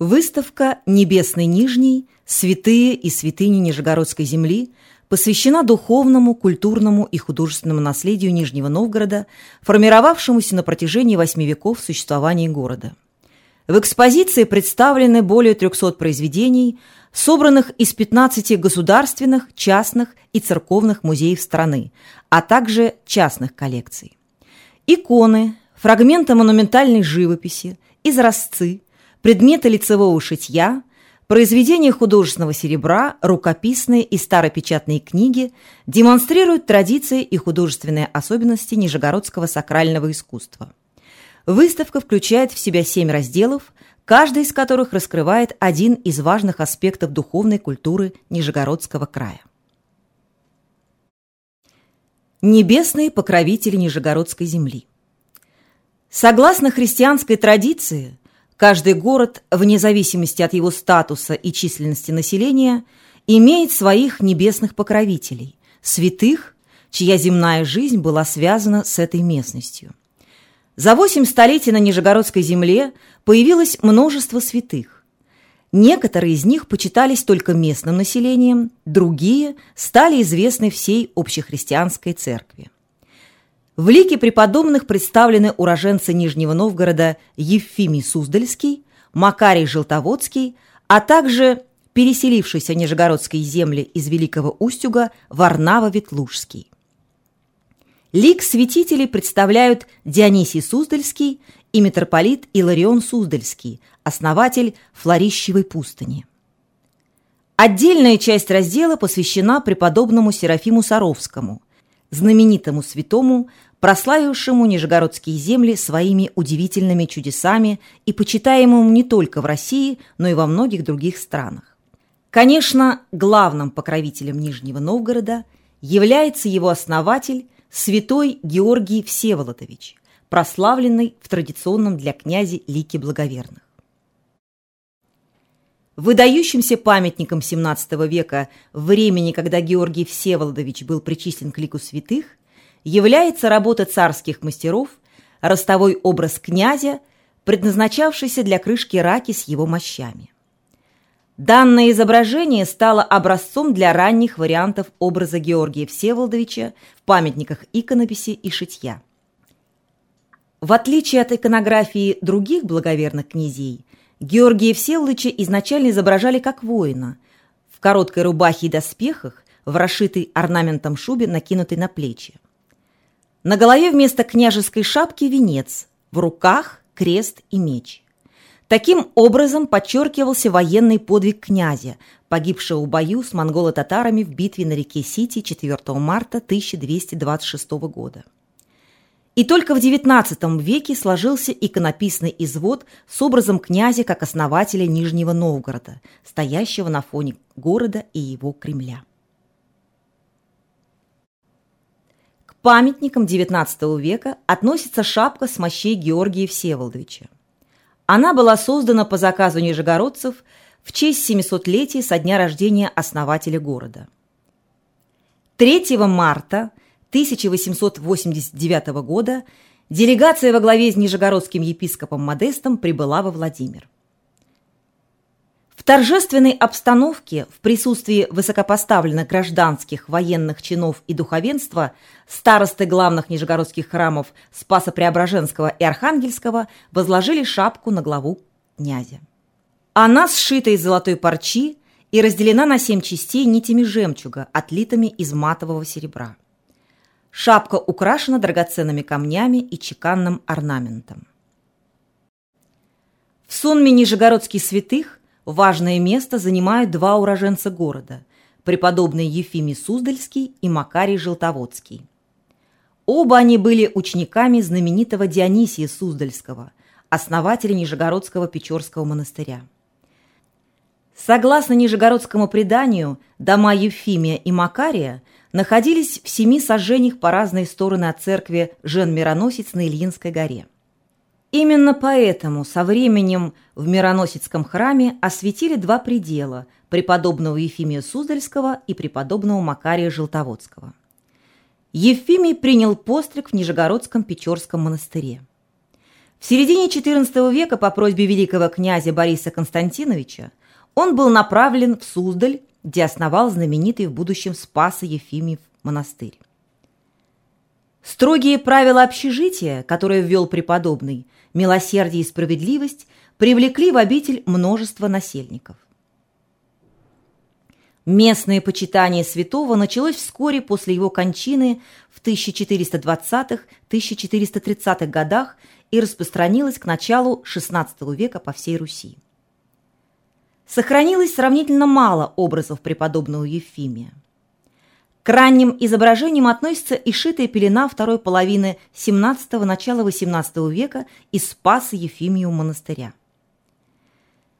Выставка «Небесный Нижний. Святые и святыни Нижегородской земли» посвящена духовному, культурному и художественному наследию Нижнего Новгорода, формировавшемуся на протяжении восьми веков существования города. В экспозиции представлены более 300 произведений, собранных из 15 государственных, частных и церковных музеев страны, а также частных коллекций. Иконы, фрагменты монументальной живописи, изразцы, предметы лицевого шитья, произведения художественного серебра, рукописные и старопечатные книги демонстрируют традиции и художественные особенности нижегородского сакрального искусства. Выставка включает в себя семь разделов, каждый из которых раскрывает один из важных аспектов духовной культуры Нижегородского края. Небесные покровители Нижегородской земли. Согласно христианской традиции, каждый город, вне зависимости от его статуса и численности населения, имеет своих небесных покровителей, святых, чья земная жизнь была связана с этой местностью. За восемь столетий на Нижегородской земле появилось множество святых. Некоторые из них почитались только местным населением, другие стали известны всей общехристианской церкви. В лике преподобных представлены уроженцы Нижнего Новгорода Евфимий Суздальский, Макарий Желтоводский, а также переселившийся Нижегородские земли из Великого Устюга Варнава Ветлужский. Лик святителей представляют Дионисий Суздальский и митрополит Иларион Суздальский, основатель Флорищевой пустыни. Отдельная часть раздела посвящена преподобному Серафиму Саровскому, знаменитому святому, прославившему Нижегородские земли своими удивительными чудесами и почитаемому не только в России, но и во многих других странах. Конечно, главным покровителем Нижнего Новгорода является его основатель, святой Георгий Всеволодович, прославленный в традиционном для князя лике благоверных. Выдающимся памятником XVII века времени, когда Георгий Всеволодович был причислен к лику святых, является работа царских мастеров «Ростовой образ князя», предназначавшийся для крышки раки с его мощами. Данное изображение стало образцом для ранних вариантов образа Георгия Всеволодовича в памятниках иконописи и шитья. В отличие от иконографии других благоверных князей, Георгия Всеволодовича изначально изображали как воина, в короткой рубахе и доспехах, в расшитой орнаментом шубе, накинутой на плечи. На голове вместо княжеской шапки венец, в руках крест и меч. Таким образом подчеркивался военный подвиг князя, погибшего в бою с монголо-татарами в битве на реке Сити 4 марта 1226 года. И только в XIX веке сложился иконописный извод с образом князя как основателя Нижнего Новгорода, стоящего на фоне города и его Кремля. Памятникам XIX века относится шапка с мощей Георгия Всеволодовича. Она была создана по заказу нижегородцев в честь 700-летия со дня рождения основателя города. 3 марта 1889 года делегация во главе с нижегородским епископом Модестом прибыла во Владимир. В торжественной обстановке в присутствии высокопоставленных гражданских, военных чинов и духовенства старосты главных нижегородских храмов Спаса Преображенского и Архангельского возложили шапку на главу князя. Она сшита из золотой парчи и разделена на семь частей нитями жемчуга, отлитыми из матового серебра. Шапка украшена драгоценными камнями и чеканным орнаментом. В сонме Нижегородских святых важное место занимают два уроженца города – преподобный Ефимий Суздальский и Макарий Желтоводский. Оба они были учениками знаменитого Дионисия Суздальского, основателя Нижегородского Печорского монастыря. Согласно Нижегородскому преданию, дома Ефимия и Макария – находились в семи сожжениях по разные стороны от церкви Жен-Мироносец на Ильинской горе. Именно поэтому со временем в Мироносецком храме осветили два предела – преподобного Ефимия Суздальского и преподобного Макария Желтоводского. Ефимий принял постриг в Нижегородском Печорском монастыре. В середине XIV века по просьбе великого князя Бориса Константиновича он был направлен в Суздаль, где основал знаменитый в будущем Спасо-Ефимьев монастырь. Строгие правила общежития, которые ввел преподобный, милосердие и справедливость, привлекли в обитель множество насельников. Местное почитание святого началось вскоре после его кончины в 1420-1430-х годах и распространилось к началу XVI века по всей Руси. Сохранилось сравнительно мало образов преподобного Ефимия. К ранним изображениям относится и шитая пелена второй половины XVII – начала XVIII века из Спаса Ефимию монастыря.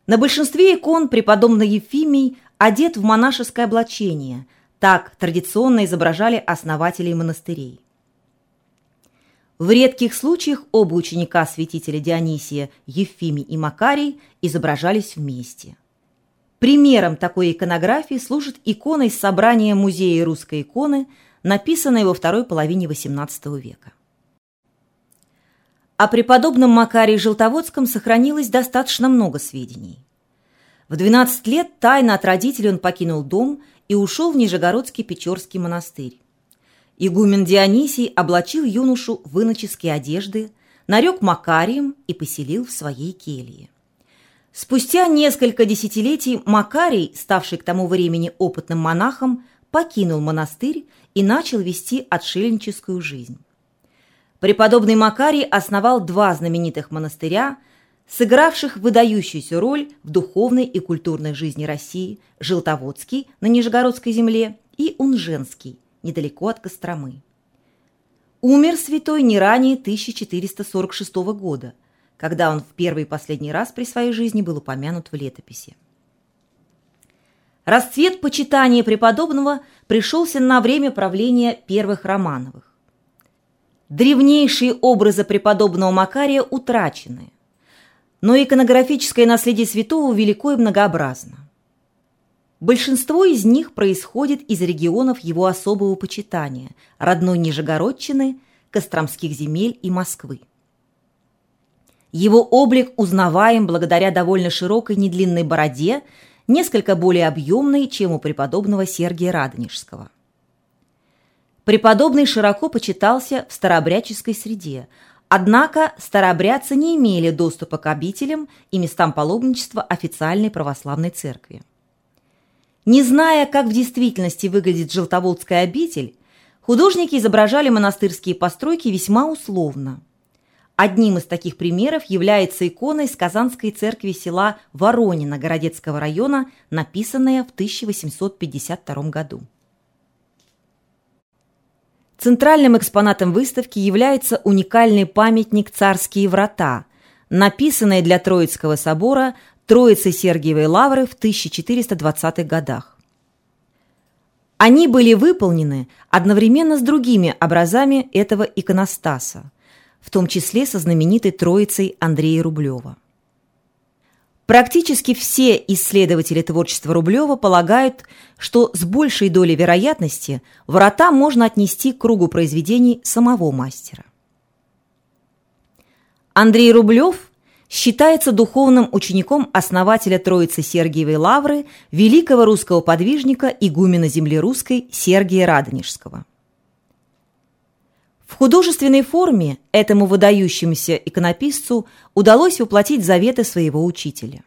На большинстве икон преподобный Ефимий одет в монашеское облачение, так традиционно изображали основателей монастырей. В редких случаях оба ученика святителя Дионисия, Ефимий и Макарий, изображались вместе. Примером такой иконографии служит икона из собрания Музея русской иконы, написанная во второй половине XVIII века. О преподобном Макарии Желтоводском сохранилось достаточно много сведений. В 12 лет тайно от родителей он покинул дом и ушел в Нижегородский Печорский монастырь. Игумен Дионисий облачил юношу в иноческие одежды, нарек Макарием и поселил в своей келье. Спустя несколько десятилетий Макарий, ставший к тому времени опытным монахом, покинул монастырь и начал вести отшельническую жизнь. Преподобный Макарий основал два знаменитых монастыря, сыгравших выдающуюся роль в духовной и культурной жизни России – Желтоводский на Нижегородской земле и Унженский – недалеко от Костромы. Умер святой не ранее 1446 года, когда он в первый и последний раз при своей жизни был упомянут в летописи. Расцвет почитания преподобного пришелся на время правления первых Романовых. Древнейшие образы преподобного Макария утрачены, но иконографическое наследие святого велико и многообразно. Большинство из них происходит из регионов его особого почитания – родной Нижегородчины, Костромских земель и Москвы. Его облик узнаваем благодаря довольно широкой недлинной бороде, несколько более объемной, чем у преподобного Сергия Радонежского. Преподобный широко почитался в старообрядческой среде, однако старообрядцы не имели доступа к обителям и местам паломничества официальной православной церкви. Не зная, как в действительности выглядит Желтоводская обитель, художники изображали монастырские постройки весьма условно. Одним из таких примеров является икона из Казанской церкви села Воронина Городецкого района, написанная в 1852 году. Центральным экспонатом выставки является уникальный памятник «Царские врата», написанный для Троицкого собора Троицы Сергиевой Лавры в 1420-х годах. Они были выполнены одновременно с другими образами этого иконостаса, в том числе со знаменитой Троицей Андрея Рублева. Практически все исследователи творчества Рублева полагают, что с большей долей вероятности врата можно отнести к кругу произведений самого мастера. Андрей Рублев считается духовным учеником основателя Троицы Сергиевой Лавры, великого русского подвижника игумена земли русской Сергия Радонежского. В художественной форме этому выдающемуся иконописцу удалось воплотить заветы своего учителя.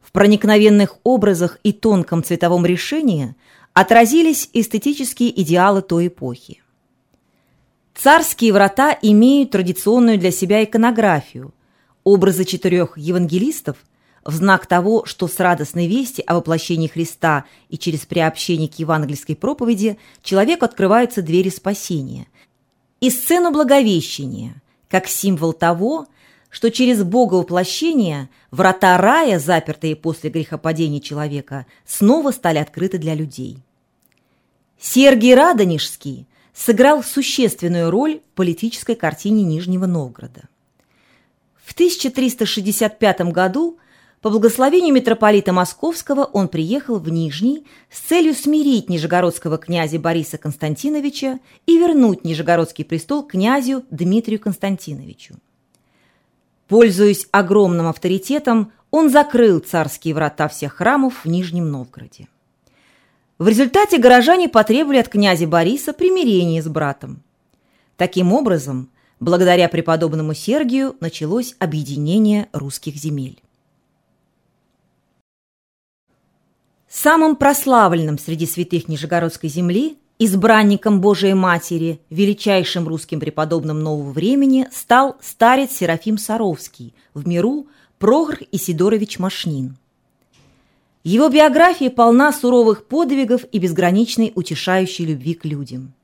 В проникновенных образах и тонком цветовом решении отразились эстетические идеалы той эпохи. Царские врата имеют традиционную для себя иконографию – Образы четырех евангелистов в знак того, что с радостной вести о воплощении Христа и через приобщение к евангельской проповеди человеку открываются двери спасения, и сцену Благовещения, как символ того, что через Бога воплощения врата рая, запертые после грехопадения человека, снова стали открыты для людей. Сергий Радонежский сыграл существенную роль в политической картине Нижнего Новгорода. В 1365 году по благословению митрополита Московского он приехал в Нижний с целью смирить нижегородского князя Бориса Константиновича и вернуть Нижегородский престол князю Дмитрию Константиновичу. Пользуясь огромным авторитетом, он закрыл царские врата всех храмов в Нижнем Новгороде. В результате горожане потребовали от князя Бориса примирения с братом. Таким образом, благодаря преподобному Сергию началось объединение русских земель. Самым прославленным среди святых Нижегородской земли, избранником Божией Матери, величайшим русским преподобным нового времени стал старец Серафим Саровский, в миру Прогр Исидорович Машнин. Его биография полна суровых подвигов и безграничной утешающей любви к людям.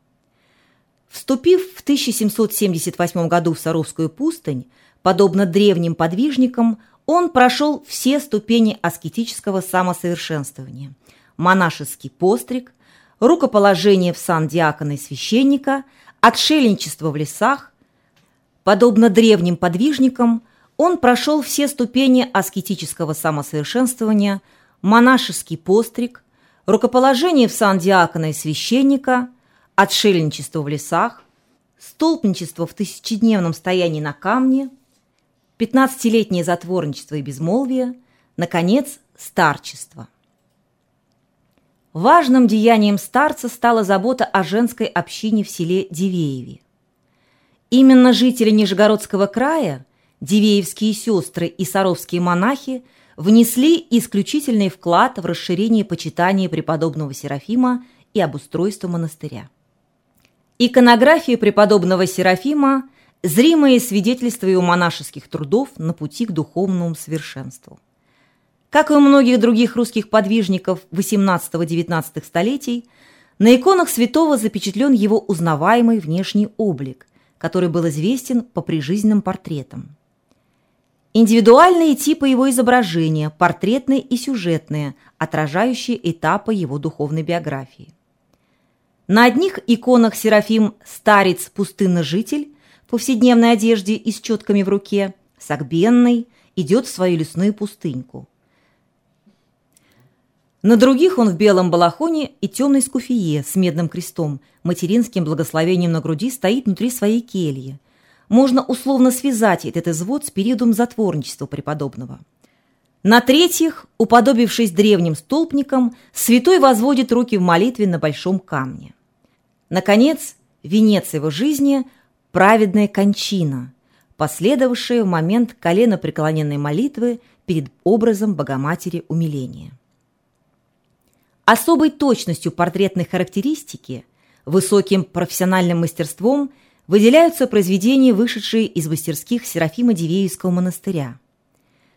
Вступив в 1778 году в Саровскую пустынь, подобно древним подвижникам, он прошел все ступени аскетического самосовершенствования. Монашеский постриг, рукоположение в сан диакона и священника, отшельничество в лесах. Подобно древним подвижникам, он прошел все ступени аскетического самосовершенствования, монашеский постриг, рукоположение в сан диакона и священника, отшельничество в лесах, столпничество в тысячедневном стоянии на камне – 15-летнее затворничество и безмолвие, наконец, старчество. Важным деянием старца стала забота о женской общине в селе Дивееве. Именно жители Нижегородского края, Дивеевские сестры и Саровские монахи внесли исключительный вклад в расширение почитания преподобного Серафима и обустройство монастыря. Иконография преподобного Серафима – зримые свидетельства его монашеских трудов на пути к духовному совершенству. Как и у многих других русских подвижников XVIII-XIX столетий, на иконах святого запечатлен его узнаваемый внешний облик, который был известен по прижизненным портретам. Индивидуальные типы его изображения, портретные и сюжетные, отражающие этапы его духовной биографии. На одних иконах Серафим – старец-пустынножитель, повседневной одежде и с четками в руке, сагбенный, идет в свою лесную пустыньку. На других он в белом балахоне и темной скуфие с медным крестом, материнским благословением на груди стоит внутри своей кельи. Можно условно связать этот извод с периодом затворничества преподобного. На третьих, уподобившись древним столпникам, святой возводит руки в молитве на большом камне. Наконец, венец его жизни – праведная кончина, последовавшая в момент коленопреклоненной молитвы перед образом Богоматери умиления. Особой точностью портретной характеристики, высоким профессиональным мастерством выделяются произведения, вышедшие из мастерских Серафима Дивеевского монастыря.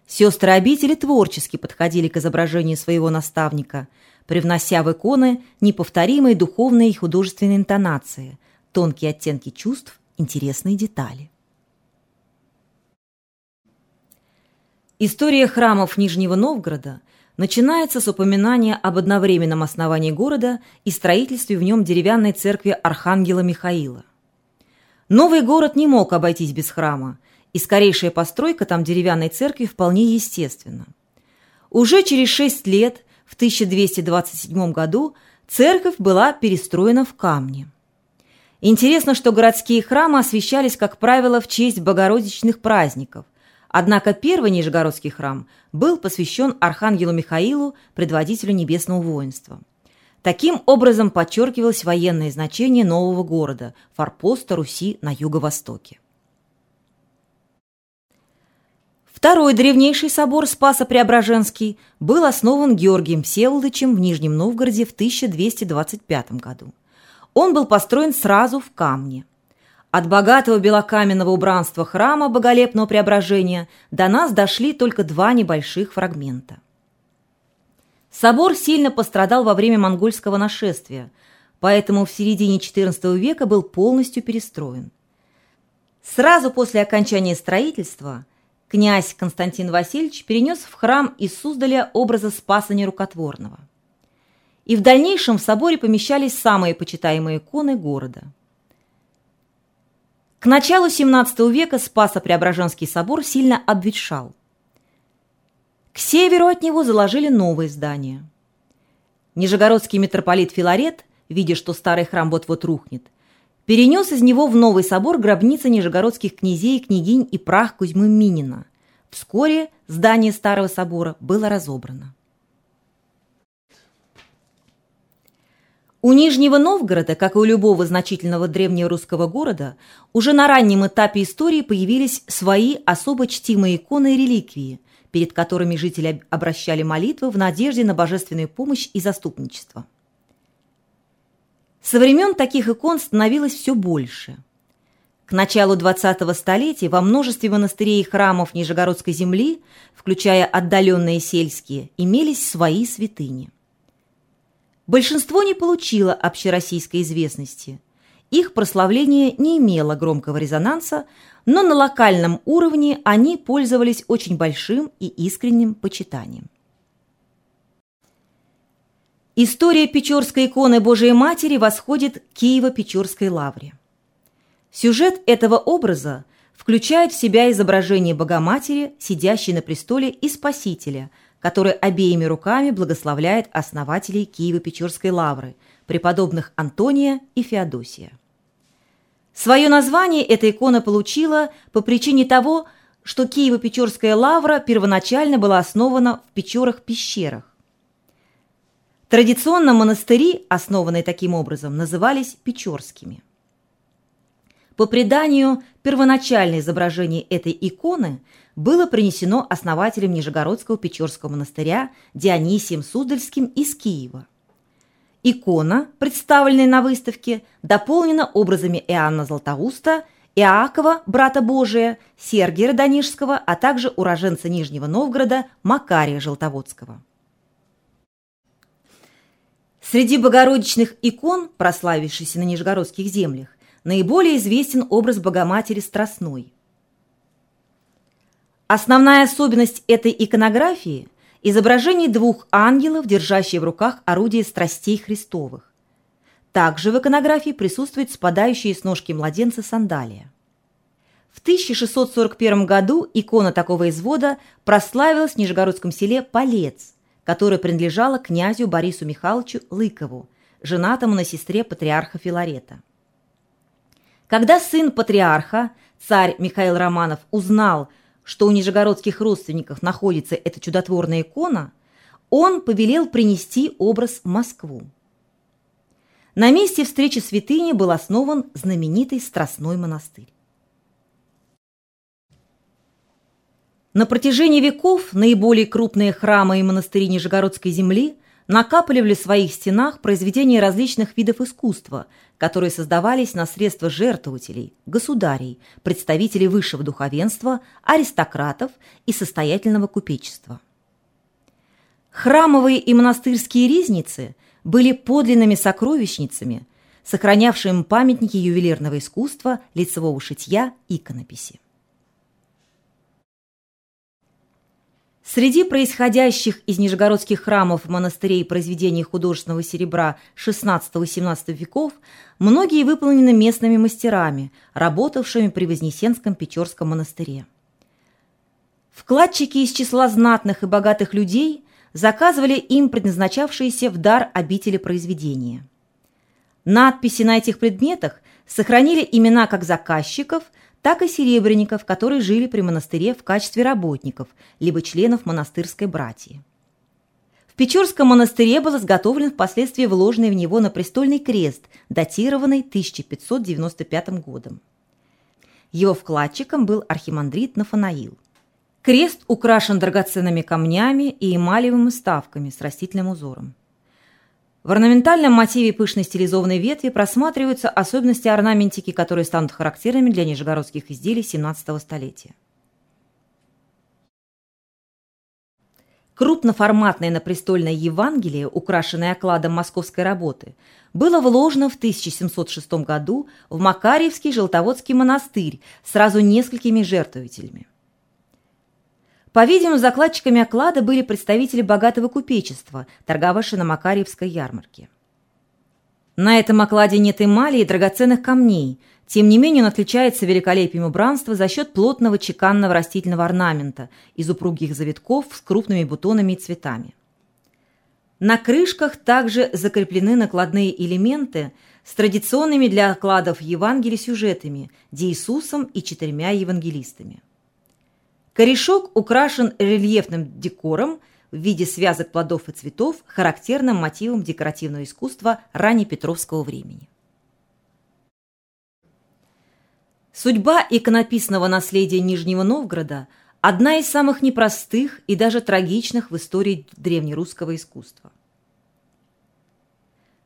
Сестры обители творчески подходили к изображению своего наставника, привнося в иконы неповторимые духовные и художественные интонации, тонкие оттенки чувств интересные детали. История храмов Нижнего Новгорода начинается с упоминания об одновременном основании города и строительстве в нем деревянной церкви Архангела Михаила. Новый город не мог обойтись без храма, и скорейшая постройка там деревянной церкви вполне естественна. Уже через шесть лет, в 1227 году, церковь была перестроена в камне. Интересно, что городские храмы освещались, как правило, в честь богородичных праздников. Однако первый Нижегородский храм был посвящен Архангелу Михаилу, предводителю небесного воинства. Таким образом подчеркивалось военное значение нового города, форпоста Руси на юго-востоке. Второй древнейший собор Спаса-Преображенский был основан Георгием Всеволодовичем в Нижнем Новгороде в 1225 году. Он был построен сразу в камне. От богатого белокаменного убранства храма Боголепного Преображения до нас дошли только два небольших фрагмента. Собор сильно пострадал во время монгольского нашествия, поэтому в середине XIV века был полностью перестроен. Сразу после окончания строительства князь Константин Васильевич перенес в храм из Суздаля образа Спаса Нерукотворного – и в дальнейшем в соборе помещались самые почитаемые иконы города. К началу XVII века Спасо-Преображенский собор сильно обветшал. К северу от него заложили новое здание. Нижегородский митрополит Филарет, видя, что старый храм вот-вот рухнет, перенес из него в новый собор гробницы нижегородских князей, княгинь и прах Кузьмы Минина. Вскоре здание старого собора было разобрано. У Нижнего Новгорода, как и у любого значительного древнерусского города, уже на раннем этапе истории появились свои особо чтимые иконы и реликвии, перед которыми жители обращали молитвы в надежде на божественную помощь и заступничество. Со времен таких икон становилось все больше. К началу 20-го столетия во множестве монастырей и храмов Нижегородской земли, включая отдаленные сельские, имелись свои святыни. Большинство не получило общероссийской известности. Их прославление не имело громкого резонанса, но на локальном уровне они пользовались очень большим и искренним почитанием. История Печорской иконы Божией Матери восходит к Киево-Печорской лавре. Сюжет этого образа включает в себя изображение Богоматери, сидящей на престоле и Спасителя – который обеими руками благословляет основателей Киево-Печорской лавры, преподобных Антония и Феодосия. Свое название эта икона получила по причине того, что Киево-Печорская лавра первоначально была основана в Печорах-пещерах. Традиционно монастыри, основанные таким образом, назывались Печорскими. По преданию, первоначальное изображение этой иконы – было принесено основателем Нижегородского Печорского монастыря Дионисием Суздальским из Киева. Икона, представленная на выставке, дополнена образами Иоанна Златоуста, Иакова, брата Божия, Сергия Родонежского, а также уроженца Нижнего Новгорода Макария Желтоводского. Среди богородичных икон, прославившихся на нижегородских землях, наиболее известен образ Богоматери Страстной. Основная особенность этой иконографии – изображение двух ангелов, держащих в руках орудие страстей Христовых. Также в иконографии присутствует спадающие с ножки младенца сандалия. В 1641 году икона такого извода прославилась в Нижегородском селе Полец, которое принадлежало князю Борису Михайловичу Лыкову, женатому на сестре патриарха Филарета. Когда сын патриарха, царь Михаил Романов, узнал, что у нижегородских родственников находится эта чудотворная икона, он повелел принести образ в Москву. На месте встречи святыни был основан знаменитый Страстной монастырь. На протяжении веков наиболее крупные храмы и монастыри Нижегородской земли накапливали в своих стенах произведения различных видов искусства, которые создавались на средства жертвователей, государей, представителей высшего духовенства, аристократов и состоятельного купечества. Храмовые и монастырские ризницы были подлинными сокровищницами, сохранявшими памятники ювелирного искусства, лицевого шитья, иконописи. Среди происходящих из нижегородских храмов, монастырей произведений художественного серебра XVI-XVII веков многие выполнены местными мастерами, работавшими при Вознесенском Печорском монастыре. Вкладчики из числа знатных и богатых людей заказывали им предназначавшиеся в дар обители произведения. Надписи на этих предметах сохранили имена как заказчиков – так и серебряников, которые жили при монастыре в качестве работников, либо членов монастырской братьи. В Печорском монастыре был изготовлен впоследствии вложенный в него на престольный крест, датированный 1595 годом. Его вкладчиком был архимандрит Нафанаил. Крест украшен драгоценными камнями и эмалевыми ставками с растительным узором. В орнаментальном мотиве пышной стилизованной ветви просматриваются особенности орнаментики, которые станут характерными для нижегородских изделий XVII столетия. Крупноформатное напрестольное Евангелие, украшенное окладом московской работы, было вложено в 1706 году в Макарьевский Желтоводский монастырь сразу несколькими жертвователями. По-видимому, закладчиками оклада были представители богатого купечества, торговавшие на Макарьевской ярмарке. На этом окладе нет эмали и драгоценных камней, тем не менее он отличается великолепием убранства за счет плотного чеканного растительного орнамента из упругих завитков с крупными бутонами и цветами. На крышках также закреплены накладные элементы, с традиционными для окладов Евангелия сюжетами Иисусом и четырьмя евангелистами. Корешок украшен рельефным декором в виде связок плодов и цветов, характерным мотивом декоративного искусства раннепетровского времени. Судьба иконописного наследия Нижнего Новгорода – одна из самых непростых и даже трагичных в истории древнерусского искусства.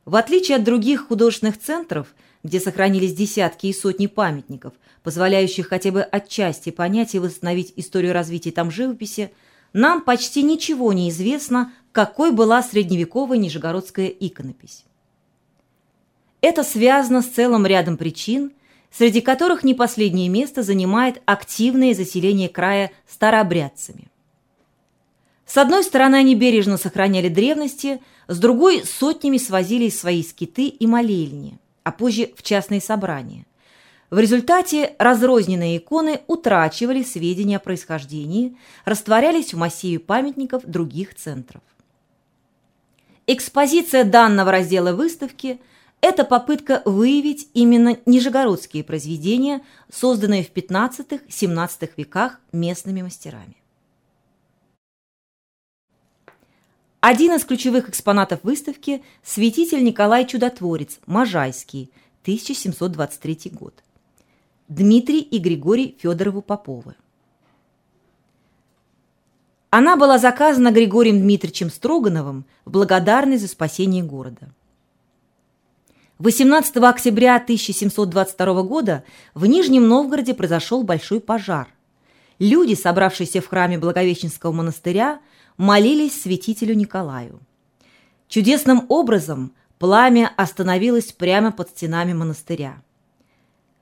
В отличие от других художественных центров, где сохранились десятки и сотни памятников, позволяющих хотя бы отчасти понять и восстановить историю развития там живописи, нам почти ничего не известно, какой была средневековая нижегородская иконопись. Это связано с целым рядом причин, среди которых не последнее место занимает активное заселение края старообрядцами. С одной стороны, они бережно сохраняли древности, с другой – сотнями свозили свои скиты и молельни, а позже в частные собрания. В результате разрозненные иконы утрачивали сведения о происхождении, растворялись в массиве памятников других центров. Экспозиция данного раздела выставки – это попытка выявить именно нижегородские произведения, созданные в XV-XVII веках местными мастерами. Один из ключевых экспонатов выставки – святитель Николай Чудотворец, Можайский, 1723 год. Дмитрий и Григорий Федорову-Поповы. Она была заказана Григорием Дмитриевичем Строгановым в благодарность за спасение города. 18 октября 1722 года в Нижнем Новгороде произошел большой пожар. Люди, собравшиеся в храме Благовещенского монастыря, молились святителю Николаю. Чудесным образом пламя остановилось прямо под стенами монастыря.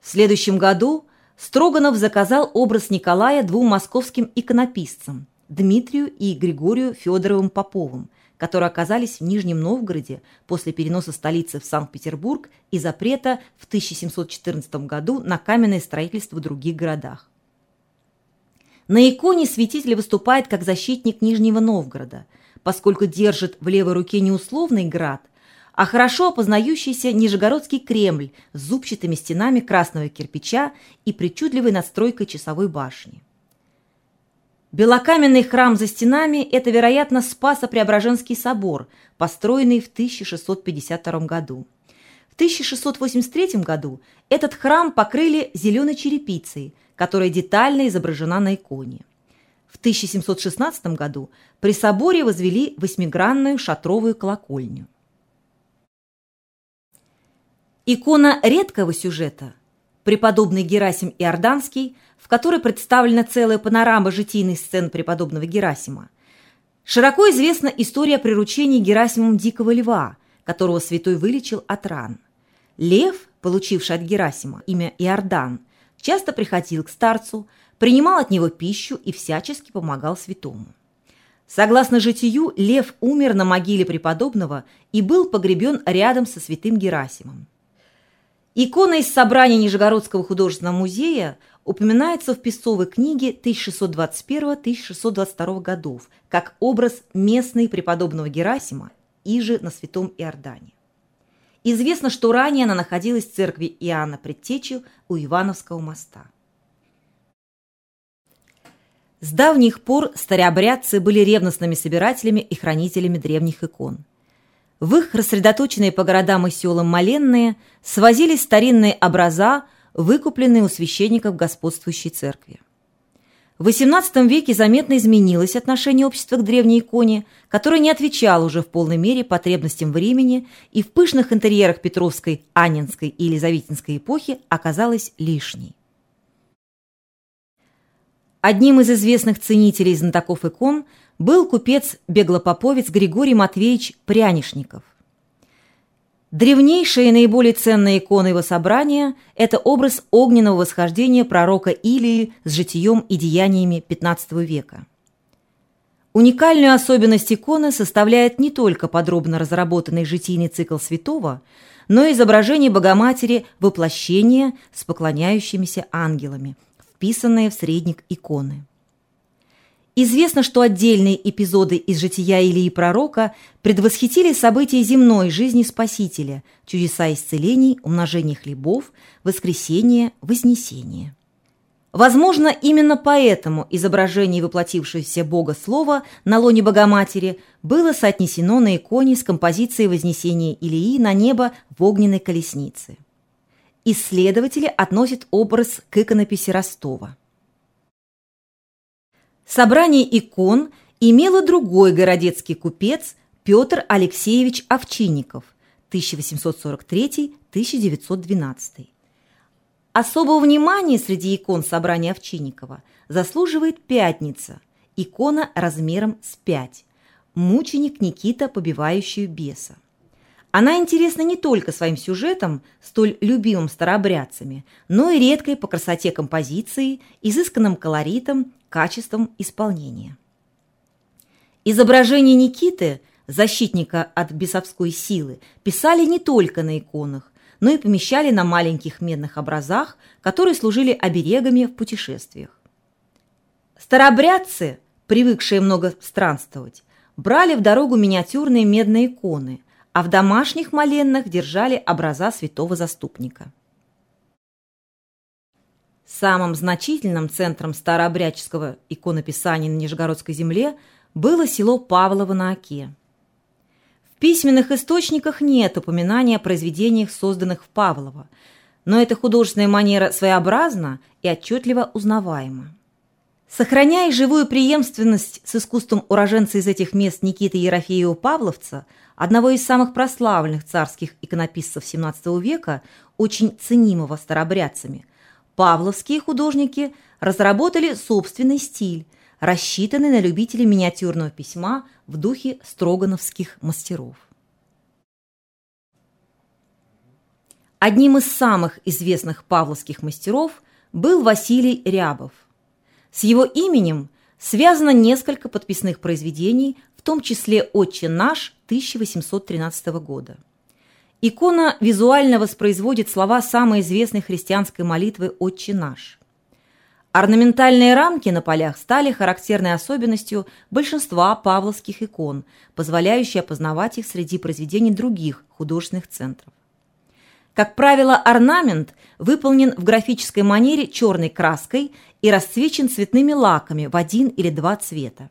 В следующем году Строганов заказал образ Николая двум московским иконописцам – Дмитрию и Григорию Федоровым Поповым, которые оказались в Нижнем Новгороде после переноса столицы в Санкт-Петербург и запрета в 1714 году на каменное строительство в других городах. На иконе святитель выступает как защитник Нижнего Новгорода, поскольку держит в левой руке не условный град, а хорошо опознающийся Нижегородский Кремль с зубчатыми стенами красного кирпича и причудливой надстройкой часовой башни. Белокаменный храм за стенами – это, вероятно, Спасо-Преображенский собор, построенный в 1652 году. В 1683 году этот храм покрыли зеленой черепицей – которая детально изображена на иконе. В 1716 году при соборе возвели восьмигранную шатровую колокольню. Икона редкого сюжета «Преподобный Герасим Иорданский», в которой представлена целая панорама житийных сцен преподобного Герасима. Широко известна история приручения Герасимом дикого льва, которого святой вылечил от ран. Лев, получивший от Герасима имя Иордан, часто приходил к старцу, принимал от него пищу и всячески помогал святому. Согласно житию, Лев умер на могиле преподобного и был погребен рядом со святым Герасимом. Икона из собрания Нижегородского художественного музея упоминается в песцовой книге 1621-1622 годов как образ местной преподобного Герасима, иже на святом Иордане. Известно, что ранее она находилась в церкви Иоанна Предтечи у Ивановского моста. С давних пор старообрядцы были ревностными собирателями и хранителями древних икон. В их рассредоточенные по городам и селам моленные свозились старинные образа, выкупленные у священников господствующей церкви. В XVIII веке заметно изменилось отношение общества к древней иконе, которая не отвечала уже в полной мере потребностям времени и в пышных интерьерах Петровской, Анненской и Елизаветинской эпохи оказалась лишней. Одним из известных ценителей знатоков икон был купец-беглопоповец Григорий Матвеевич Прянишников – Древнейшая и наиболее ценная икона его собрания – это образ огненного восхождения пророка Илии с житием и деяниями XV века. Уникальную особенность иконы составляет не только подробно разработанный житийный цикл святого, но и изображение Богоматери воплощения с поклоняющимися ангелами, вписанное в средник иконы. Известно, что отдельные эпизоды из жития Илии Пророка предвосхитили события земной жизни Спасителя, чудеса исцелений, умножения хлебов, воскресения, вознесения. Возможно, именно поэтому изображение воплотившегося Бога Слова на лоне Богоматери было соотнесено на иконе с композицией Вознесения Илии на небо в огненной колеснице. Исследователи относят образ к иконописи Ростова. Собрание икон имело другой городецкий купец Петр Алексеевич Овчинников 1843-1912. Особого внимания среди икон собрания Овчинникова заслуживает «Пятница», икона размером с пять, мученик Никита, побивающий беса. Она интересна не только своим сюжетом, столь любимым старообрядцами, но и редкой по красоте композиции, изысканным колоритом, качеством исполнения. Изображение Никиты, защитника от бесовской силы, писали не только на иконах, но и помещали на маленьких медных образах, которые служили оберегами в путешествиях. Старообрядцы, привыкшие много странствовать, брали в дорогу миниатюрные медные иконы, а в домашних моленнах держали образа святого заступника. Самым значительным центром старообрядческого иконописания на Нижегородской земле было село Павлово на Оке. В письменных источниках нет упоминания о произведениях, созданных в Павлово, но эта художественная манера своеобразна и отчетливо узнаваема. Сохраняя живую преемственность с искусством уроженца из этих мест Никиты Ерофеева Павловца, одного из самых прославленных царских иконописцев XVII века, очень ценимого старобрядцами, павловские художники разработали собственный стиль, рассчитанный на любителей миниатюрного письма в духе строгановских мастеров. Одним из самых известных павловских мастеров был Василий Рябов. С его именем связано несколько подписных произведений, в том числе «Отче наш» 1813 года. Икона визуально воспроизводит слова самой известной христианской молитвы «Отче наш». Орнаментальные рамки на полях стали характерной особенностью большинства павловских икон, позволяющей опознавать их среди произведений других художественных центров. Как правило, орнамент выполнен в графической манере черной краской и расцвечен цветными лаками в один или два цвета.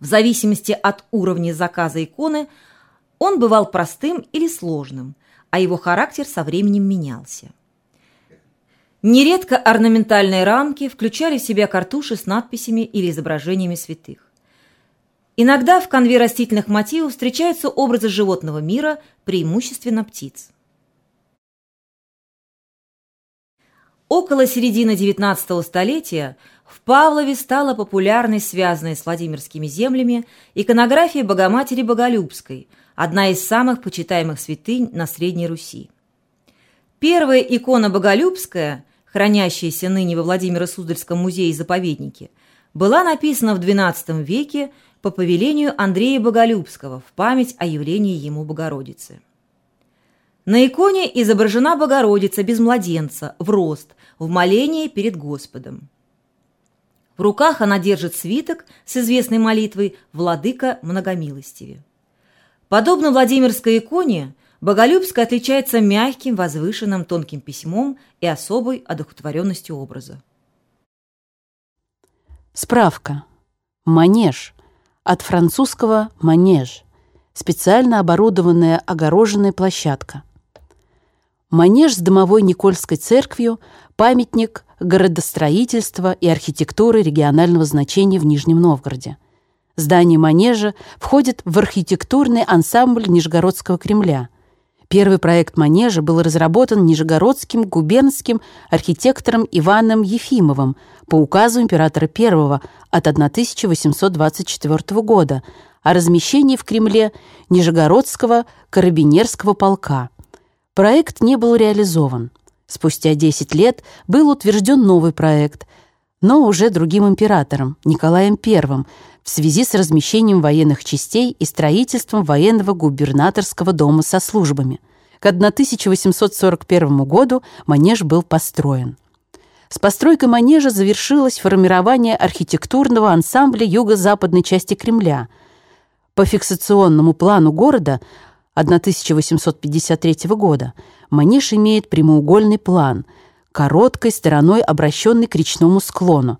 В зависимости от уровня заказа иконы он бывал простым или сложным, а его характер со временем менялся. Нередко орнаментальные рамки включали в себя картуши с надписями или изображениями святых. Иногда в конве растительных мотивов встречаются образы животного мира, преимущественно птиц. Около середины XIX столетия в Павлове стала популярной связанная с Владимирскими землями иконография Богоматери Боголюбской, одна из самых почитаемых святынь на Средней Руси. Первая икона Боголюбская, хранящаяся ныне во Владимиро-Суздальском музее-заповеднике, была написана в XII веке по повелению Андрея Боголюбского в память о явлении ему Богородицы. На иконе изображена Богородица без младенца, в рост, в молении перед Господом. В руках она держит свиток с известной молитвой «Владыка многомилостиве». Подобно Владимирской иконе, Боголюбская отличается мягким, возвышенным, тонким письмом и особой одухотворенностью образа. Справка. Манеж. От французского «манеж» – специально оборудованная огороженная площадка. Манеж с домовой Никольской церковью – памятник городостроительства и архитектуры регионального значения в Нижнем Новгороде. Здание манежа входит в архитектурный ансамбль Нижегородского Кремля. Первый проект манежа был разработан нижегородским губернским архитектором Иваном Ефимовым по указу императора I от 1824 года о размещении в Кремле Нижегородского карабинерского полка – Проект не был реализован. Спустя 10 лет был утвержден новый проект, но уже другим императором, Николаем I, в связи с размещением военных частей и строительством военного губернаторского дома со службами. К 1841 году манеж был построен. С постройкой манежа завершилось формирование архитектурного ансамбля юго-западной части Кремля. По фиксационному плану города 1853 года манеж имеет прямоугольный план, короткой стороной обращенный к речному склону.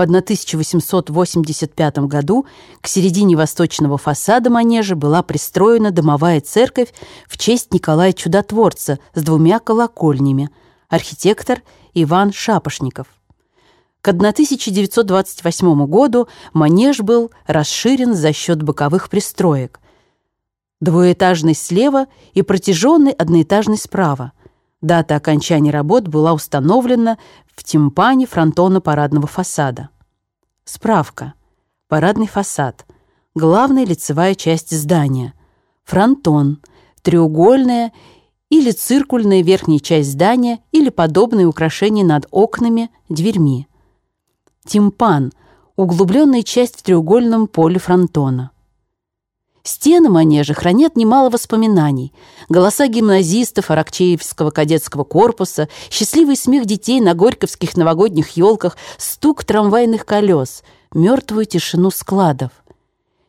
В 1885 году к середине восточного фасада манежа была пристроена домовая церковь в честь Николая Чудотворца с двумя колокольнями, архитектор Иван Шапошников. К 1928 году манеж был расширен за счет боковых пристроек. Двуэтажный слева и протяженный одноэтажный справа. Дата окончания работ была установлена в тимпане фронтона парадного фасада. Справка. Парадный фасад. Главная лицевая часть здания. Фронтон. Треугольная или циркульная верхняя часть здания или подобные украшения над окнами, дверьми. Тимпан – углубленная часть в треугольном поле фронтона. Стены манежа хранят немало воспоминаний. Голоса гимназистов Аракчеевского кадетского корпуса, счастливый смех детей на горьковских новогодних елках, стук трамвайных колес, мертвую тишину складов.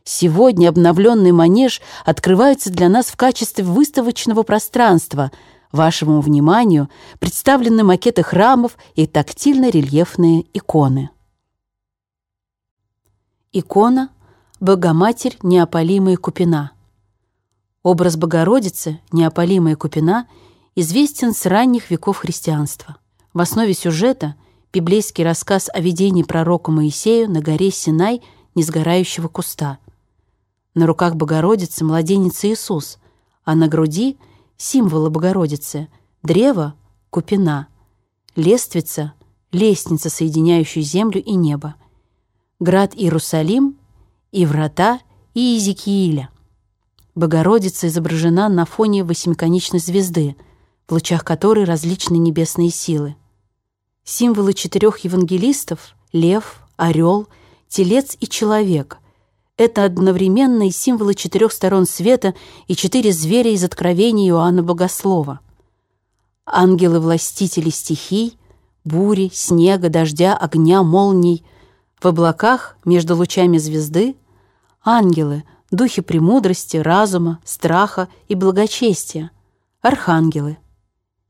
Сегодня обновленный манеж открывается для нас в качестве выставочного пространства. Вашему вниманию представлены макеты храмов и тактильно-рельефные иконы. Икона Богоматерь Неопалимая Купина. Образ Богородицы, Неопалимая Купина, известен с ранних веков христианства. В основе сюжета библейский рассказ о видении пророка Моисею на горе Синай несгорающего куста. На руках Богородицы младенец Иисус, а на груди — символы Богородицы, древо — купина, лествица — лестница, соединяющая землю и небо, град Иерусалим и врата Иезекииля. Богородица изображена на фоне восьмиконечной звезды, в лучах которой различные небесные силы. Символы четырех евангелистов — лев, орел, телец и человек — это одновременно и символы четырех сторон света и четыре зверя из Откровения Иоанна Богослова. Ангелы-властители стихий, бури, снега, дождя, огня, молний — в облаках между лучами звезды ангелы, духи премудрости, разума, страха и благочестия, архангелы.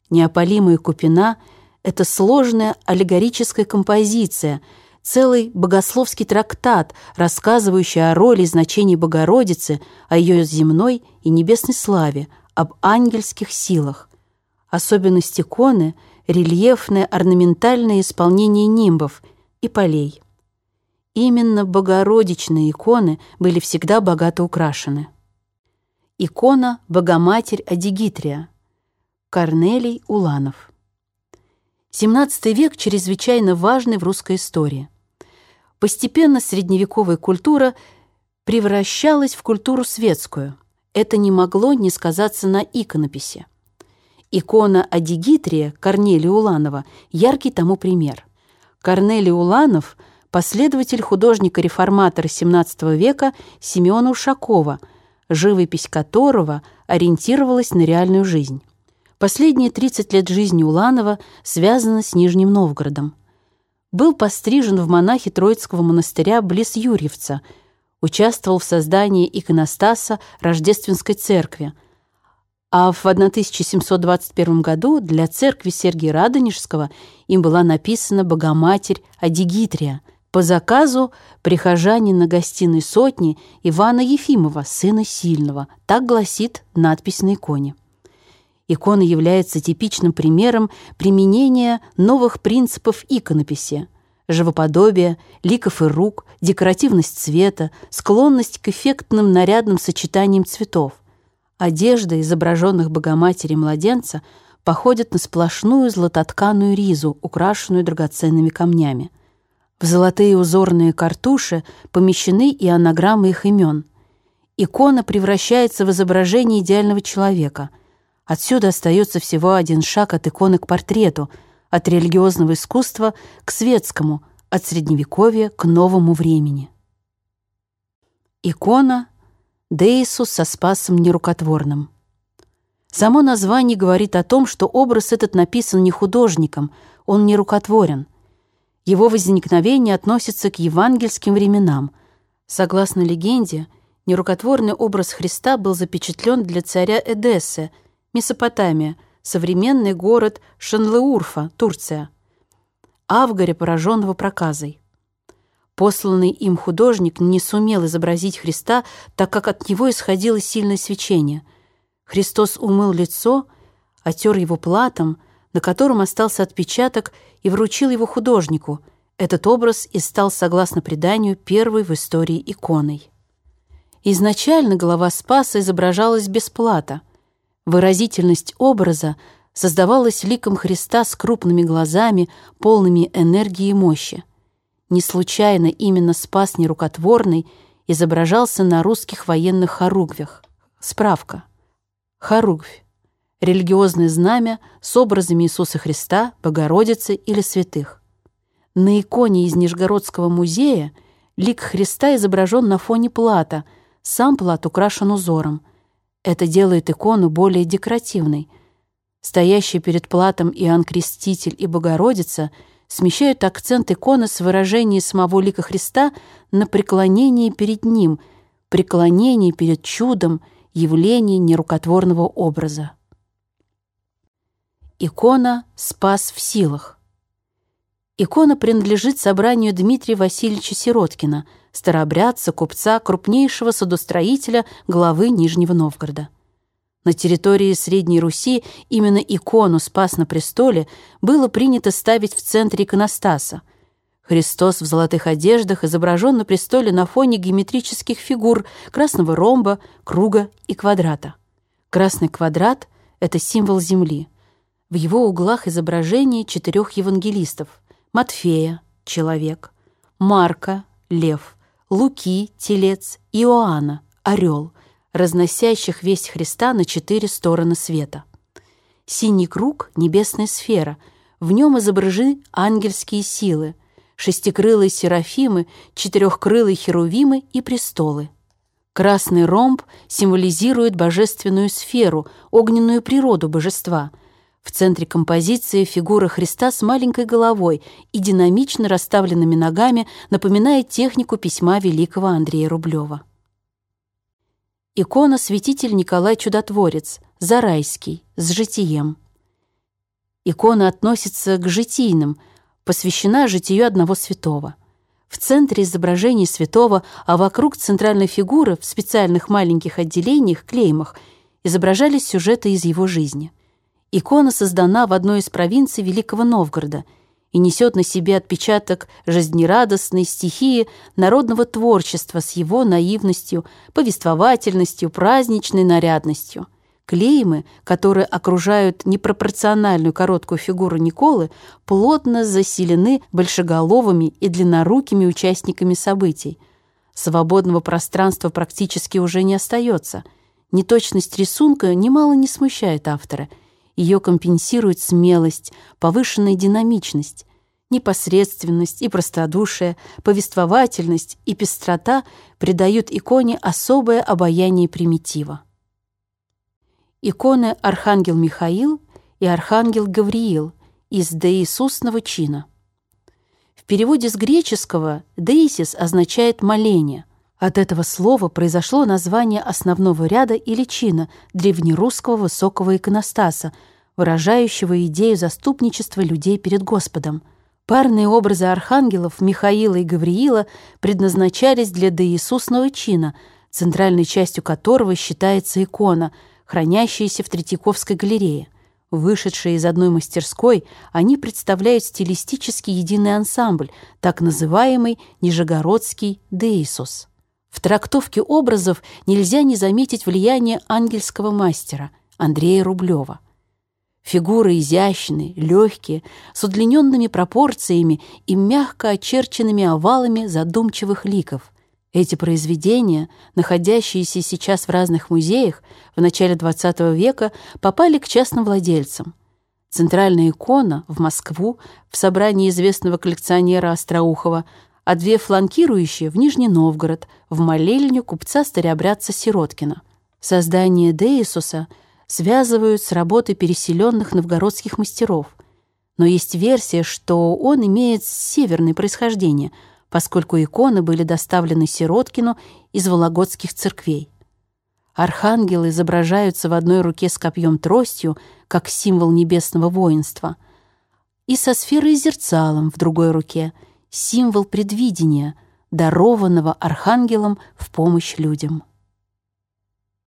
Неопалимая купина — это сложная аллегорическая композиция, целый богословский трактат, рассказывающий о роли и значении Богородицы, о ее земной и небесной славе, об ангельских силах. Особенность иконы — рельефное орнаментальное исполнение нимбов и полей. Именно богородичные иконы были всегда богато украшены. Икона «Богоматерь Адигитрия» Корнелий Уланов. XVII век чрезвычайно важный в русской истории. Постепенно средневековая культура превращалась в культуру светскую. Это не могло не сказаться на иконописи. Икона Адигитрия Корнелия Уланова – яркий тому пример. Корнелий Уланов – последователь художника-реформатора XVII века Семена Ушакова, живопись которого ориентировалась на реальную жизнь. Последние 30 лет жизни Уланова связаны с Нижним Новгородом. Был пострижен в монахи Троицкого монастыря близ Юрьевца, участвовал в создании иконостаса Рождественской церкви, а в 1721 году для церкви Сергия Радонежского им была написана «Богоматерь Адигитрия», по заказу прихожанина гостиной сотни Ивана Ефимова, сына Сильного, так гласит надпись на иконе. Икона является типичным примером применения новых принципов иконописи – живоподобие, ликов и рук, декоративность цвета, склонность к эффектным нарядным сочетаниям цветов. Одежда изображенных Богоматери младенца походит на сплошную златотканую ризу, украшенную драгоценными камнями – в золотые узорные картуши помещены и анаграммы их имен. Икона превращается в изображение идеального человека. Отсюда остается всего один шаг от иконы к портрету, от религиозного искусства к светскому, от Средневековья к новому времени. Икона Деисус со спасом нерукотворным. Само название говорит о том, что образ этот написан не художником, он не рукотворен – Его возникновение относится к евангельским временам. Согласно легенде, нерукотворный образ Христа был запечатлен для царя Эдессы, Месопотамия, современный город Шанлеурфа, Турция, Авгаре, пораженного проказой. Посланный им художник не сумел изобразить Христа, так как от него исходило сильное свечение. Христос умыл лицо, отер его платом, на котором остался отпечаток, и вручил его художнику. Этот образ и стал, согласно преданию, первой в истории иконой. Изначально голова Спаса изображалась без плата. Выразительность образа создавалась ликом Христа с крупными глазами, полными энергии и мощи. Не случайно именно Спас Нерукотворный изображался на русских военных хоругвях. Справка. Хоругвь. Религиозное знамя с образами Иисуса Христа, Богородицы или святых. На иконе из Нижегородского музея лик Христа изображен на фоне плата, сам плат украшен узором. Это делает икону более декоративной. Стоящий перед платом Иоанн Креститель и Богородица — смещают акцент иконы с выражения самого лика Христа на преклонение перед Ним, преклонение перед чудом, явление нерукотворного образа. Икона «Спас в силах». Икона принадлежит собранию Дмитрия Васильевича Сироткина, старообрядца, купца, крупнейшего судостроителя, главы Нижнего Новгорода. На территории Средней Руси именно икону «Спас на престоле» было принято ставить в центре иконостаса. Христос в золотых одеждах изображен на престоле на фоне геометрических фигур красного ромба, круга и квадрата. Красный квадрат — это символ земли. В его углах изображение четырех евангелистов — Матфея — человек, Марка — лев, Луки — телец, Иоанна — орел — разносящих весть Христа на четыре стороны света. Синий круг — небесная сфера, в нем изображены ангельские силы, шестикрылые серафимы, четырехкрылые херувимы и престолы. Красный ромб символизирует божественную сферу, огненную природу божества. В центре композиции фигура Христа с маленькой головой и динамично расставленными ногами напоминает технику письма великого Андрея Рублева. Икона святитель Николай Чудотворец, Зарайский, с житием. Икона относится к житийным, посвящена житию одного святого. В центре изображения святого, а вокруг центральной фигуры в специальных маленьких отделениях, клеймах, изображались сюжеты из его жизни. Икона создана в одной из провинций Великого Новгорода – и несет на себе отпечаток жизнерадостной стихии народного творчества с его наивностью, повествовательностью, праздничной нарядностью. Клеймы, которые окружают непропорциональную короткую фигуру Николы, плотно заселены большеголовыми и длиннорукими участниками событий. Свободного пространства практически уже не остается. Неточность рисунка немало не смущает автора – ее компенсирует смелость, повышенная динамичность, непосредственность и простодушие, повествовательность и пестрота придают иконе особое обаяние примитива. Иконы Архангел Михаил и Архангел Гавриил из деисусного чина. В переводе с греческого «деисис» означает «моление», от этого слова произошло название основного ряда или чина древнерусского высокого иконостаса, выражающего идею заступничества людей перед Господом. Парные образы архангелов Михаила и Гавриила предназначались для доиисусного чина, центральной частью которого считается икона, хранящаяся в Третьяковской галерее. Вышедшие из одной мастерской, они представляют стилистически единый ансамбль, так называемый Нижегородский Деисус. В трактовке образов нельзя не заметить влияние ангельского мастера Андрея Рублева. Фигуры изящные, легкие, с удлиненными пропорциями и мягко очерченными овалами задумчивых ликов. Эти произведения, находящиеся сейчас в разных музеях, в начале XX века попали к частным владельцам. Центральная икона в Москву в собрании известного коллекционера Остроухова а две фланкирующие в Нижний Новгород, в молельню купца-старообрядца Сироткина. Создание Деисуса связывают с работой переселенных новгородских мастеров. но есть версия, что он имеет северное происхождение, поскольку иконы были доставлены Сироткину из вологодских церквей. Архангелы изображаются в одной руке с копьем-тростью, как символ небесного воинства, и со сферой зерцалом в другой руке, символ предвидения, дарованного архангелом в помощь людям.